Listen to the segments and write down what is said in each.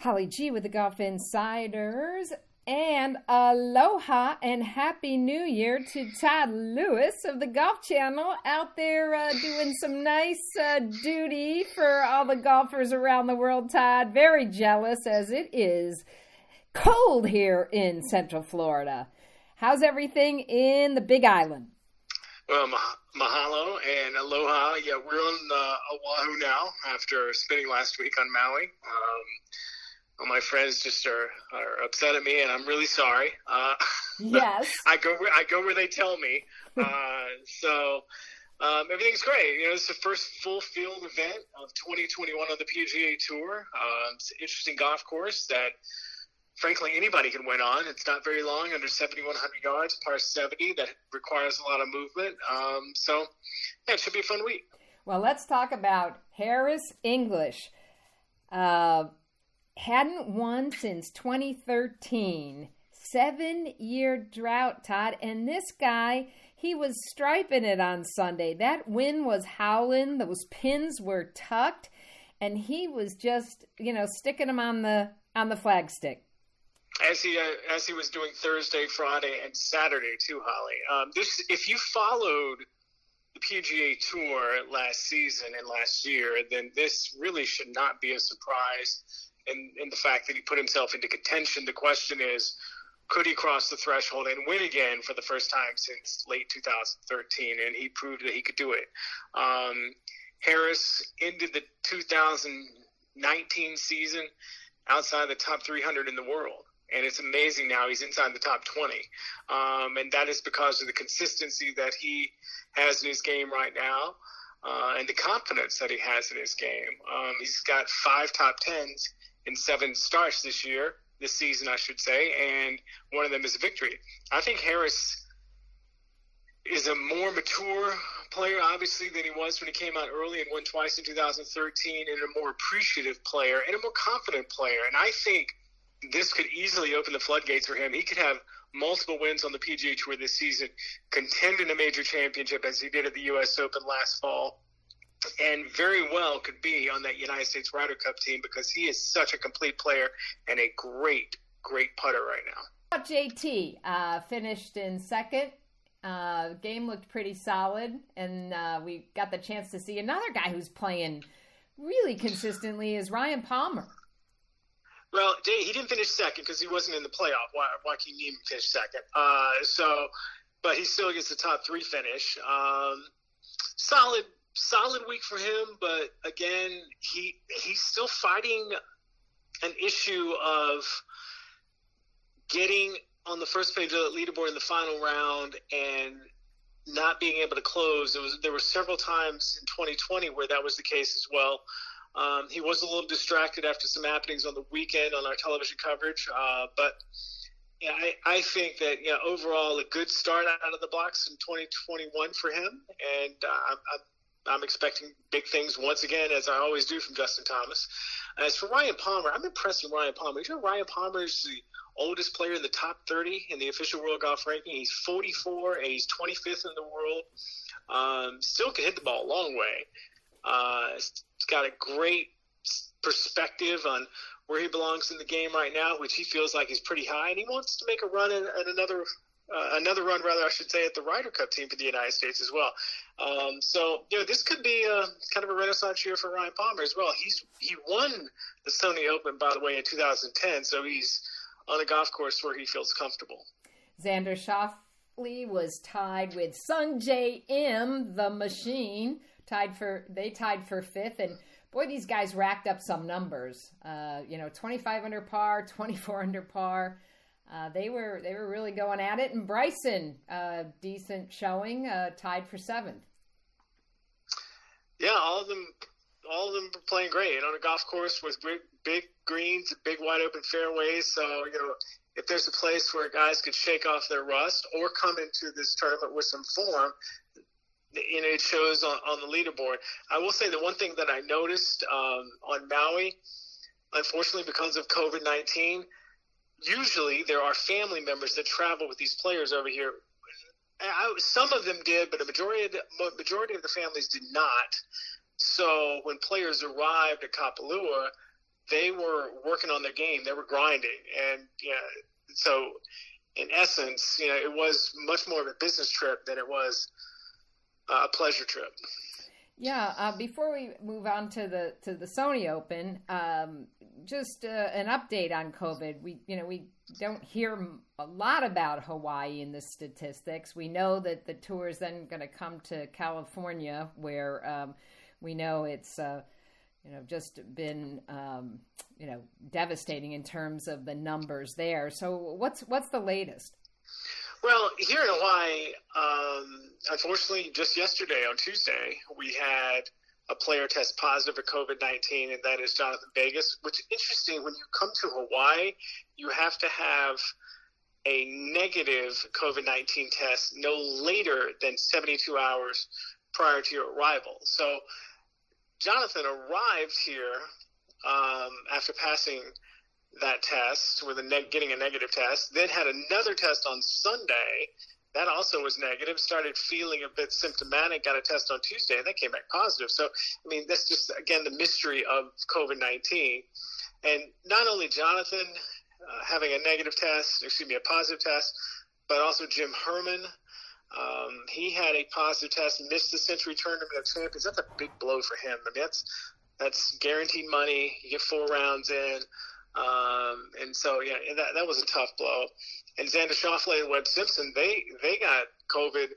Holly G with the Golf Insiders. And aloha and happy new year to Todd Lewis of the Golf Channel out there uh, doing some nice uh, duty for all the golfers around the world. Todd, very jealous as it is cold here in Central Florida. How's everything in the Big Island? Well, mahalo and aloha. Yeah, we're on uh, Oahu now after spending last week on Maui. Um, my friends just are, are upset at me, and I'm really sorry. Uh, yes, I go where, I go where they tell me. Uh, so um, everything's great. You know, it's the first full field event of 2021 on the PGA Tour. Um, it's an interesting golf course that, frankly, anybody can win on. It's not very long, under 7,100 yards, par 70. That requires a lot of movement. Um, so yeah, it should be a fun week. Well, let's talk about Harris English. Uh, hadn't won since 2013. Seven year drought, Todd. And this guy, he was striping it on Sunday. That wind was howling, those pins were tucked, and he was just, you know, sticking them on the on the flagstick. As he uh, as he was doing Thursday, Friday, and Saturday too, Holly. Um, this, if you followed the PGA Tour last season and last year, then this really should not be a surprise and, and the fact that he put himself into contention. The question is, could he cross the threshold and win again for the first time since late 2013? And he proved that he could do it. Um, Harris ended the 2019 season outside the top 300 in the world. And it's amazing now he's inside the top 20. Um, and that is because of the consistency that he has in his game right now uh, and the confidence that he has in his game. Um, he's got five top tens in seven starts this year, this season, I should say, and one of them is a victory. I think Harris is a more mature player, obviously, than he was when he came out early and won twice in 2013, and a more appreciative player and a more confident player. And I think this could easily open the floodgates for him. He could have multiple wins on the PGA Tour this season, contend in a major championship as he did at the U.S. Open last fall and very well could be on that United States Ryder Cup team because he is such a complete player and a great, great putter right now. JT uh, finished in second. Uh, game looked pretty solid, and uh, we got the chance to see another guy who's playing really consistently is Ryan Palmer. Well, he didn't finish second because he wasn't in the playoff. Joaquin Niemann finished second. Uh, so, but he still gets the top three finish. Um, solid solid week for him, but again, he he's still fighting an issue of getting on the first page of the leaderboard in the final round and not being able to close. There was there were several times in 2020 where that was the case as well. Um, he was a little distracted after some happenings on the weekend on our television coverage, uh, but yeah, I, I think that yeah, overall a good start out of the blocks in 2021 for him, and uh, I'm, I'm expecting big things once again, as I always do from Justin Thomas. As for Ryan Palmer, I'm impressed with Ryan Palmer. You know, Ryan Palmer is the oldest player in the top 30 in the official world golf ranking. He's 44 and he's 25th in the world. Um, still can hit the ball a long way. Uh, he's got a great perspective on where he belongs in the game right now, which he feels like is pretty high, and he wants to make a run at, at another uh, another run, rather, I should say, at the Ryder Cup team for the United States as well. Um, so, you know, this could be a, kind of a renaissance year for Ryan Palmer as well. He's he won the Sony Open, by the way, in 2010, so he's on a golf course where he feels comfortable. Xander Schauffele was tied with Sungjae Im, the machine, tied for they tied for fifth, and boy, these guys racked up some numbers. Uh, you know, 25 under par, 24 under par uh, they were they were really going at it, and Bryson, uh, decent showing, uh, tied for seventh. Yeah, all of them, all of them were playing great on a golf course with big, big greens, big wide open fairways. So you know, if there's a place where guys could shake off their rust or come into this tournament with some form, you know, it shows on, on the leaderboard. I will say the one thing that I noticed um, on Maui, unfortunately, because of COVID nineteen usually there are family members that travel with these players over here. I, some of them did, but a majority of the majority of the families did not. So when players arrived at Kapalua, they were working on their game. They were grinding, and yeah, so in essence, you know, it was much more of a business trip than it was a pleasure trip. Yeah. Uh, before we move on to the to the Sony Open, um, just uh, an update on COVID. We you know we don't hear a lot about Hawaii in the statistics. We know that the tour is then going to come to California, where um, we know it's uh, you know just been um, you know devastating in terms of the numbers there. So what's what's the latest? Well, here in Hawaii, um, unfortunately, just yesterday on Tuesday, we had a player test positive for COVID 19, and that is Jhonattan Vegas, which is interesting. When you come to Hawaii, you have to have a negative COVID 19 test no later than 72 hours prior to your arrival. So Jonathan arrived here um, after passing that test with a neg- getting a negative test, then had another test on Sunday. That also was negative. Started feeling a bit symptomatic. Got a test on Tuesday, and that came back positive. So, I mean, that's just again the mystery of COVID nineteen, and not only Jonathan uh, having a negative test, excuse me, a positive test, but also Jim Herman. Um, he had a positive test, missed the Sentry Tournament of Champions. That's a big blow for him. I mean, that's that's guaranteed money. You get four rounds in. And so, yeah, that, that was a tough blow. And Xander Schauffele and Webb Simpson, they, they got COVID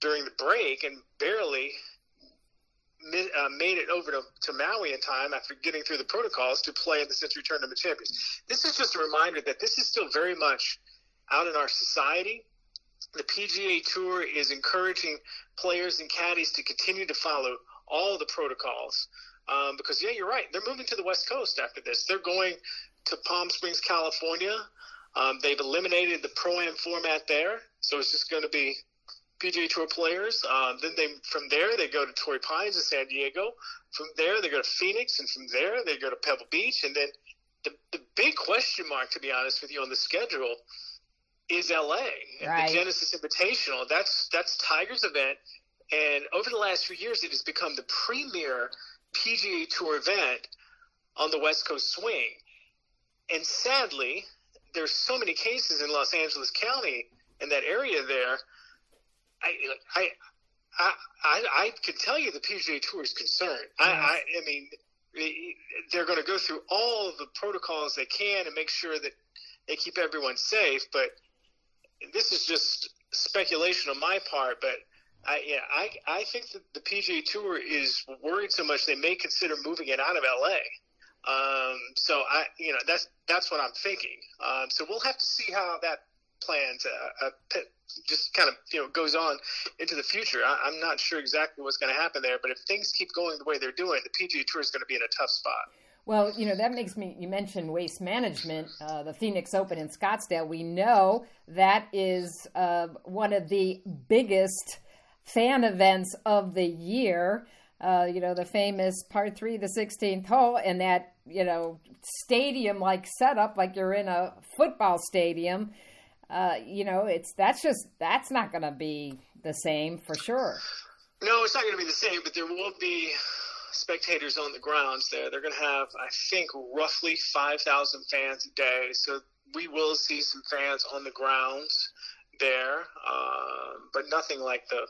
during the break and barely uh, made it over to, to Maui in time after getting through the protocols to play in the Sentry Tournament Champions. This is just a reminder that this is still very much out in our society. The PGA Tour is encouraging players and caddies to continue to follow all the protocols. Um, because yeah, you're right. They're moving to the West Coast after this. They're going to Palm Springs, California. Um, they've eliminated the pro am format there, so it's just going to be PGA Tour players. Um, then they from there they go to Torrey Pines in San Diego. From there they go to Phoenix, and from there they go to Pebble Beach. And then the the big question mark, to be honest with you, on the schedule is LA right. the Genesis Invitational. That's that's Tiger's event, and over the last few years, it has become the premier PGA Tour event on the West Coast swing. And sadly, there's so many cases in Los Angeles County in that area there. I, I, I, I, I can tell you the PGA Tour is concerned. I, I, I mean, they're going to go through all the protocols they can and make sure that they keep everyone safe. But this is just speculation on my part. But I, yeah, I, I think that the PGA Tour is worried so much they may consider moving it out of LA. Um, so I, you know, that's that's what I'm thinking. Um, so we'll have to see how that plans uh, uh, just kind of you know goes on into the future. I, am not sure exactly what's going to happen there, but if things keep going the way they're doing, the PGA Tour is going to be in a tough spot. Well, you know, that makes me, you mentioned waste management, uh, the Phoenix Open in Scottsdale. We know that is uh, one of the biggest fan events of the year. Uh, you know, the famous part three, the 16th hole, and that, you know, stadium like setup, like you're in a football stadium. Uh, you know, it's that's just that's not going to be the same for sure. No, it's not going to be the same, but there will be spectators on the grounds there. They're going to have, I think, roughly 5,000 fans a day. So we will see some fans on the grounds there, um, but nothing like the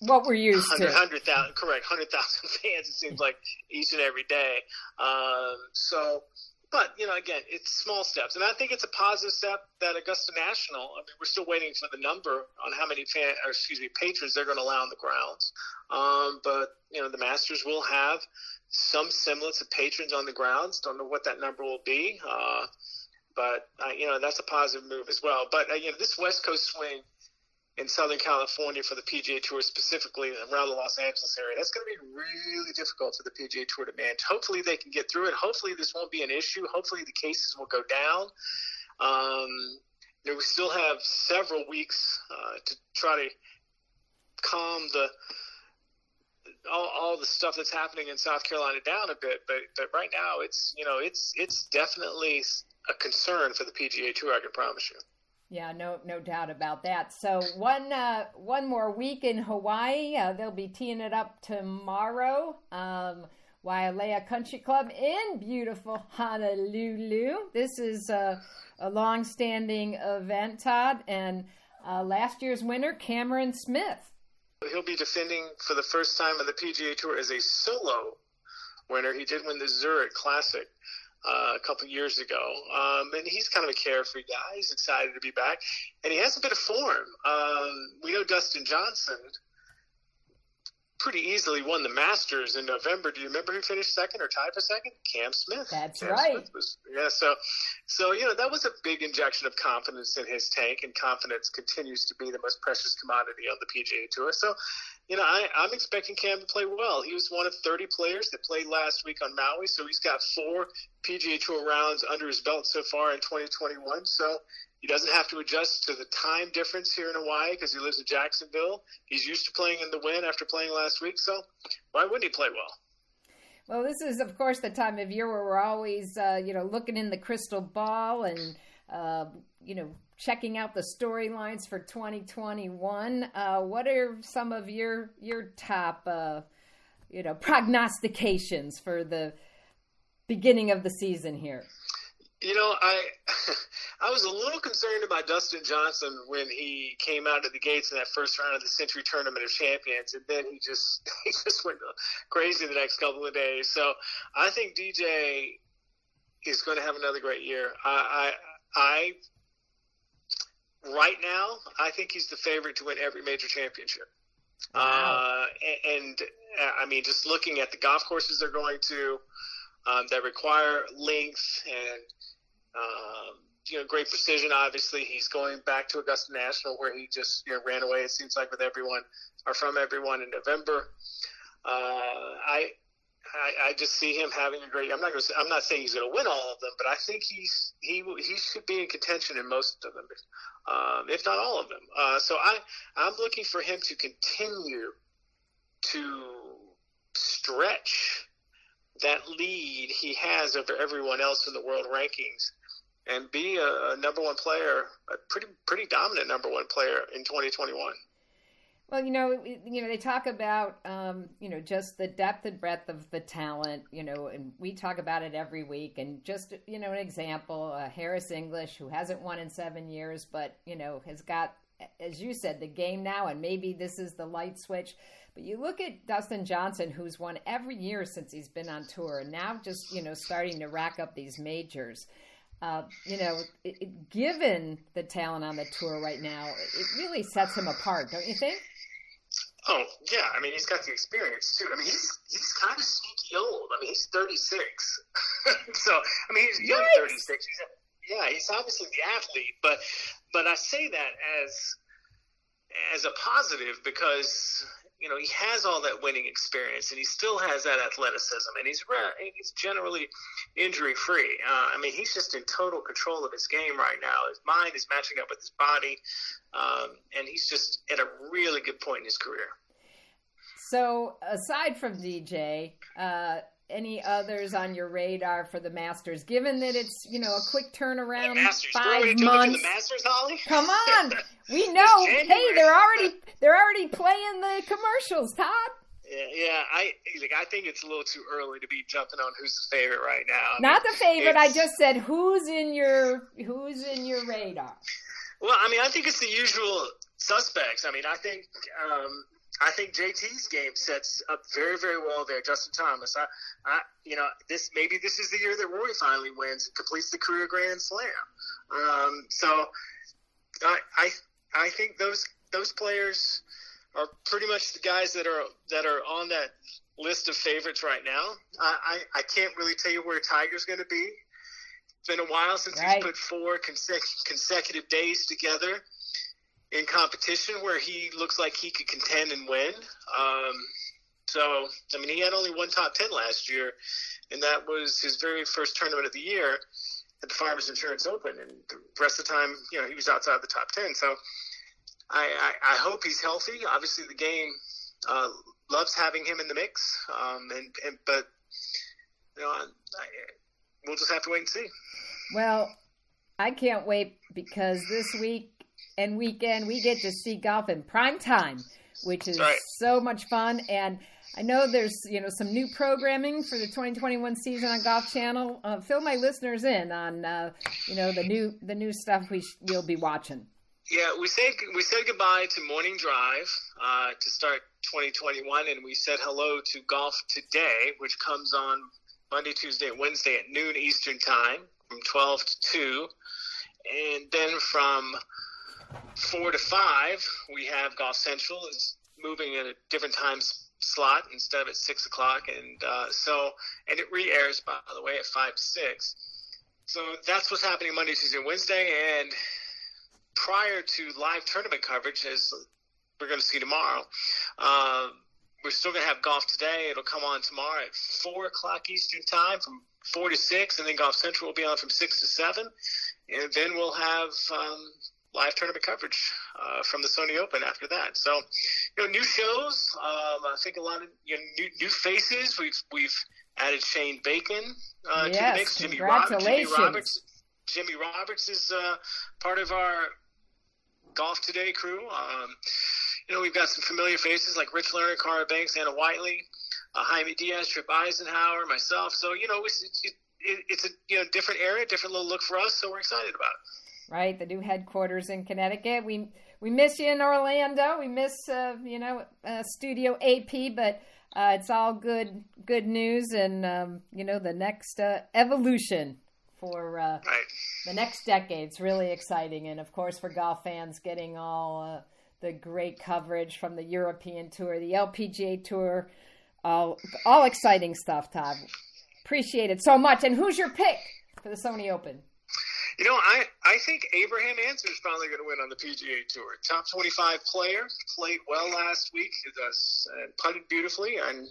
what we're used 100, to. 100,000, correct, 100,000 fans, it seems like each and every day. Um, so, but, you know, again, it's small steps. And I think it's a positive step that Augusta National, I mean, we're still waiting for the number on how many fan, or excuse me, patrons they're going to allow on the grounds. Um, but, you know, the Masters will have some semblance of patrons on the grounds. Don't know what that number will be. Uh, but, uh, you know, that's a positive move as well. But, uh, you know, this West Coast swing – in Southern California for the PGA Tour, specifically around the Los Angeles area. That's going to be really difficult for the PGA Tour to manage. Hopefully, they can get through it. Hopefully, this won't be an issue. Hopefully, the cases will go down. Um, we still have several weeks uh, to try to calm the all, all the stuff that's happening in South Carolina down a bit. But but right now, it's you know it's it's definitely a concern for the PGA Tour. I can promise you. Yeah, no, no doubt about that. So one, uh, one more week in Hawaii. Uh, they'll be teeing it up tomorrow. Um, Waialae Country Club in beautiful Honolulu. This is a, a long-standing event, Todd, and uh, last year's winner, Cameron Smith. He'll be defending for the first time on the PGA Tour as a solo winner. He did win the Zurich Classic uh, a couple years ago. Um, and he's kind of a carefree guy. He's excited to be back. And he has a bit of form. Um, we know Dustin Johnson pretty easily won the Masters in November. Do you remember who finished second or tied for second? Cam Smith. That's Cam right. Smith was, yeah, so so you know that was a big injection of confidence in his tank, and confidence continues to be the most precious commodity on the PGA Tour. So, you know, I, I'm expecting Cam to play well. He was one of 30 players that played last week on Maui, so he's got four PGA Tour rounds under his belt so far in 2021. So he doesn't have to adjust to the time difference here in Hawaii because he lives in Jacksonville. He's used to playing in the wind after playing last week, so why wouldn't he play well? Well, this is, of course, the time of year where we're always, uh, you know, looking in the crystal ball and, uh, you know, checking out the storylines for 2021. Uh, what are some of your your top, uh, you know, prognostications for the beginning of the season here? You know, I I was a little concerned about Dustin Johnson when he came out of the gates in that first round of the Sentry Tournament of Champions, and then he just he just went crazy the next couple of days. So I think DJ is going to have another great year. I, I right now I think he's the favorite to win every major championship. Wow. Uh, and, and I mean, just looking at the golf courses they're going to. Um, that require length and um, you know great precision. Obviously, he's going back to Augusta National where he just you know ran away. It seems like with everyone or from everyone in November. Uh, I, I I just see him having a great. I'm not to. I'm not saying he's going to win all of them, but I think he's he he should be in contention in most of them, um, if not all of them. Uh, so I I'm looking for him to continue to stretch that lead he has over everyone else in the world rankings and be a, a, number one player, a pretty pretty dominant number one player in 2021. Well, you know, you know, they talk about, um, you know, just the depth and breadth of the talent, you know, and we talk about it every week. And just, you know, an example, uh, Harris English, who hasn't won in seven years, but you know, has got, as you said, the game now, and maybe this is the light switch. But you look at Dustin Johnson, who's won every year since he's been on tour, and now just you know starting to rack up these majors. Uh, you know, it, it, given the talent on the tour right now, it really sets him apart, don't you think? Oh yeah, I mean he's got the experience too. I mean he's he's kind of sneaky old. I mean he's 36, so I mean he's young 36. He's yeah, he's obviously the athlete, but but I say that as as a positive because you know, he has all that winning experience and he still has that athleticism and he's rare, he's generally injury free. Uh, I mean, he's just in total control of his game right now. His mind is matching up with his body, um, and he's just at a really good point in his career. So, aside from DJ, uh, any others on your radar for the Masters? Given that it's you know a quick turnaround, Masters. five months. The Masters? Come on, we know. hey, they're already they're already playing the commercials, Todd. Yeah, yeah, I like. I think it's a little too early to be jumping on who's the favorite right now. Not the favorite. I just said who's in your who's in your radar. Well, I mean, I think it's the usual suspects. I mean, I think um, I think JT's game sets up very, very well there. Justin Thomas. I, I, you know, this maybe this is the year that Rory finally wins and completes the career Grand Slam. Um, so, I, I, I think those those players are pretty much the guys that are that are on that list of favorites right now. I, I, I can't really tell you where Tiger's going to be. It's been a while since right. he's put four consec- consecutive days together in competition where he looks like he could contend and win. Um, so, I mean, he had only one top 10 last year, and that was his very first tournament of the year at the Farmers Insurance Open. And the rest of the time, you know, he was outside the top 10. So I, I, I hope he's healthy. Obviously, the game uh, loves having him in the mix. Um, and, and, but, you know, I, I, we'll just have to wait and see. Well, I can't wait because this week and weekend we get to see golf in prime time, which is right. so much fun. And I know there's you know some new programming for the 2021 season on Golf Channel. Uh, fill my listeners in on uh, you know the new the new stuff we sh- we'll be watching. Yeah, we said we said goodbye to Morning Drive uh, to start 2021, and we said hello to Golf Today, which comes on Monday, Tuesday, Wednesday at noon Eastern Time from 12 to 2, and then from four to five, we have Golf Central is moving at a different time slot instead of at six o'clock, and uh, so and it re-airs by the way at five to six. So that's what's happening Monday, Tuesday, Wednesday, and prior to live tournament coverage, as we're going to see tomorrow. Uh, we're still going to have golf today. It'll come on tomorrow at four o'clock Eastern time from four to six, and then Golf Central will be on from six to seven, and then we'll have um, live tournament coverage uh, from the Sony Open after that. So, you know, new shows. Um, I think a lot of you know, new, new faces. We've we've added Shane Bacon uh, yes, to the mix. Jimmy, Jimmy Roberts. Jimmy Roberts is uh, part of our Golf Today crew. Um, you know, we've got some familiar faces like Rich Lerner, Cara Banks, Anna Whiteley, uh, Jaime Diaz, Tripp Isenhour, myself. So, you know, it's, it, it, it's a you know different area, different little look for us. So we're excited about it right? The new headquarters in Connecticut. We we miss you in Orlando. We miss uh, you know uh, Studio AP, but uh, it's all good good news, and um, you know the next uh, evolution for uh, right. the next decade. It's really exciting, and of course for golf fans, getting all uh, the great coverage from the European Tour, the LPGA Tour, all all exciting stuff. Todd, appreciate it so much. And who's your pick for the Sony Open? You know, I, I think Abraham Ancer is finally going to win on the PGA Tour. Top 25 player, played well last week, uh, putted beautifully, and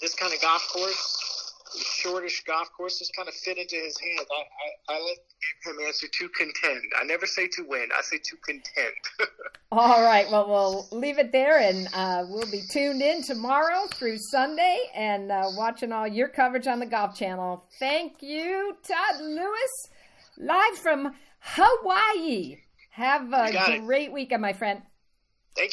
this kind of golf course, shortish golf course, just kind of fit into his hands. I, I, I let Abraham Ancer to contend. I never say to win, I say to contend. All right, well, we'll leave it there, and uh, we'll be tuned in tomorrow through Sunday and uh, watching all your coverage on the Golf Channel. Thank you, Todd Lewis live from Hawaii. Have a great weekend, my friend. Thank you.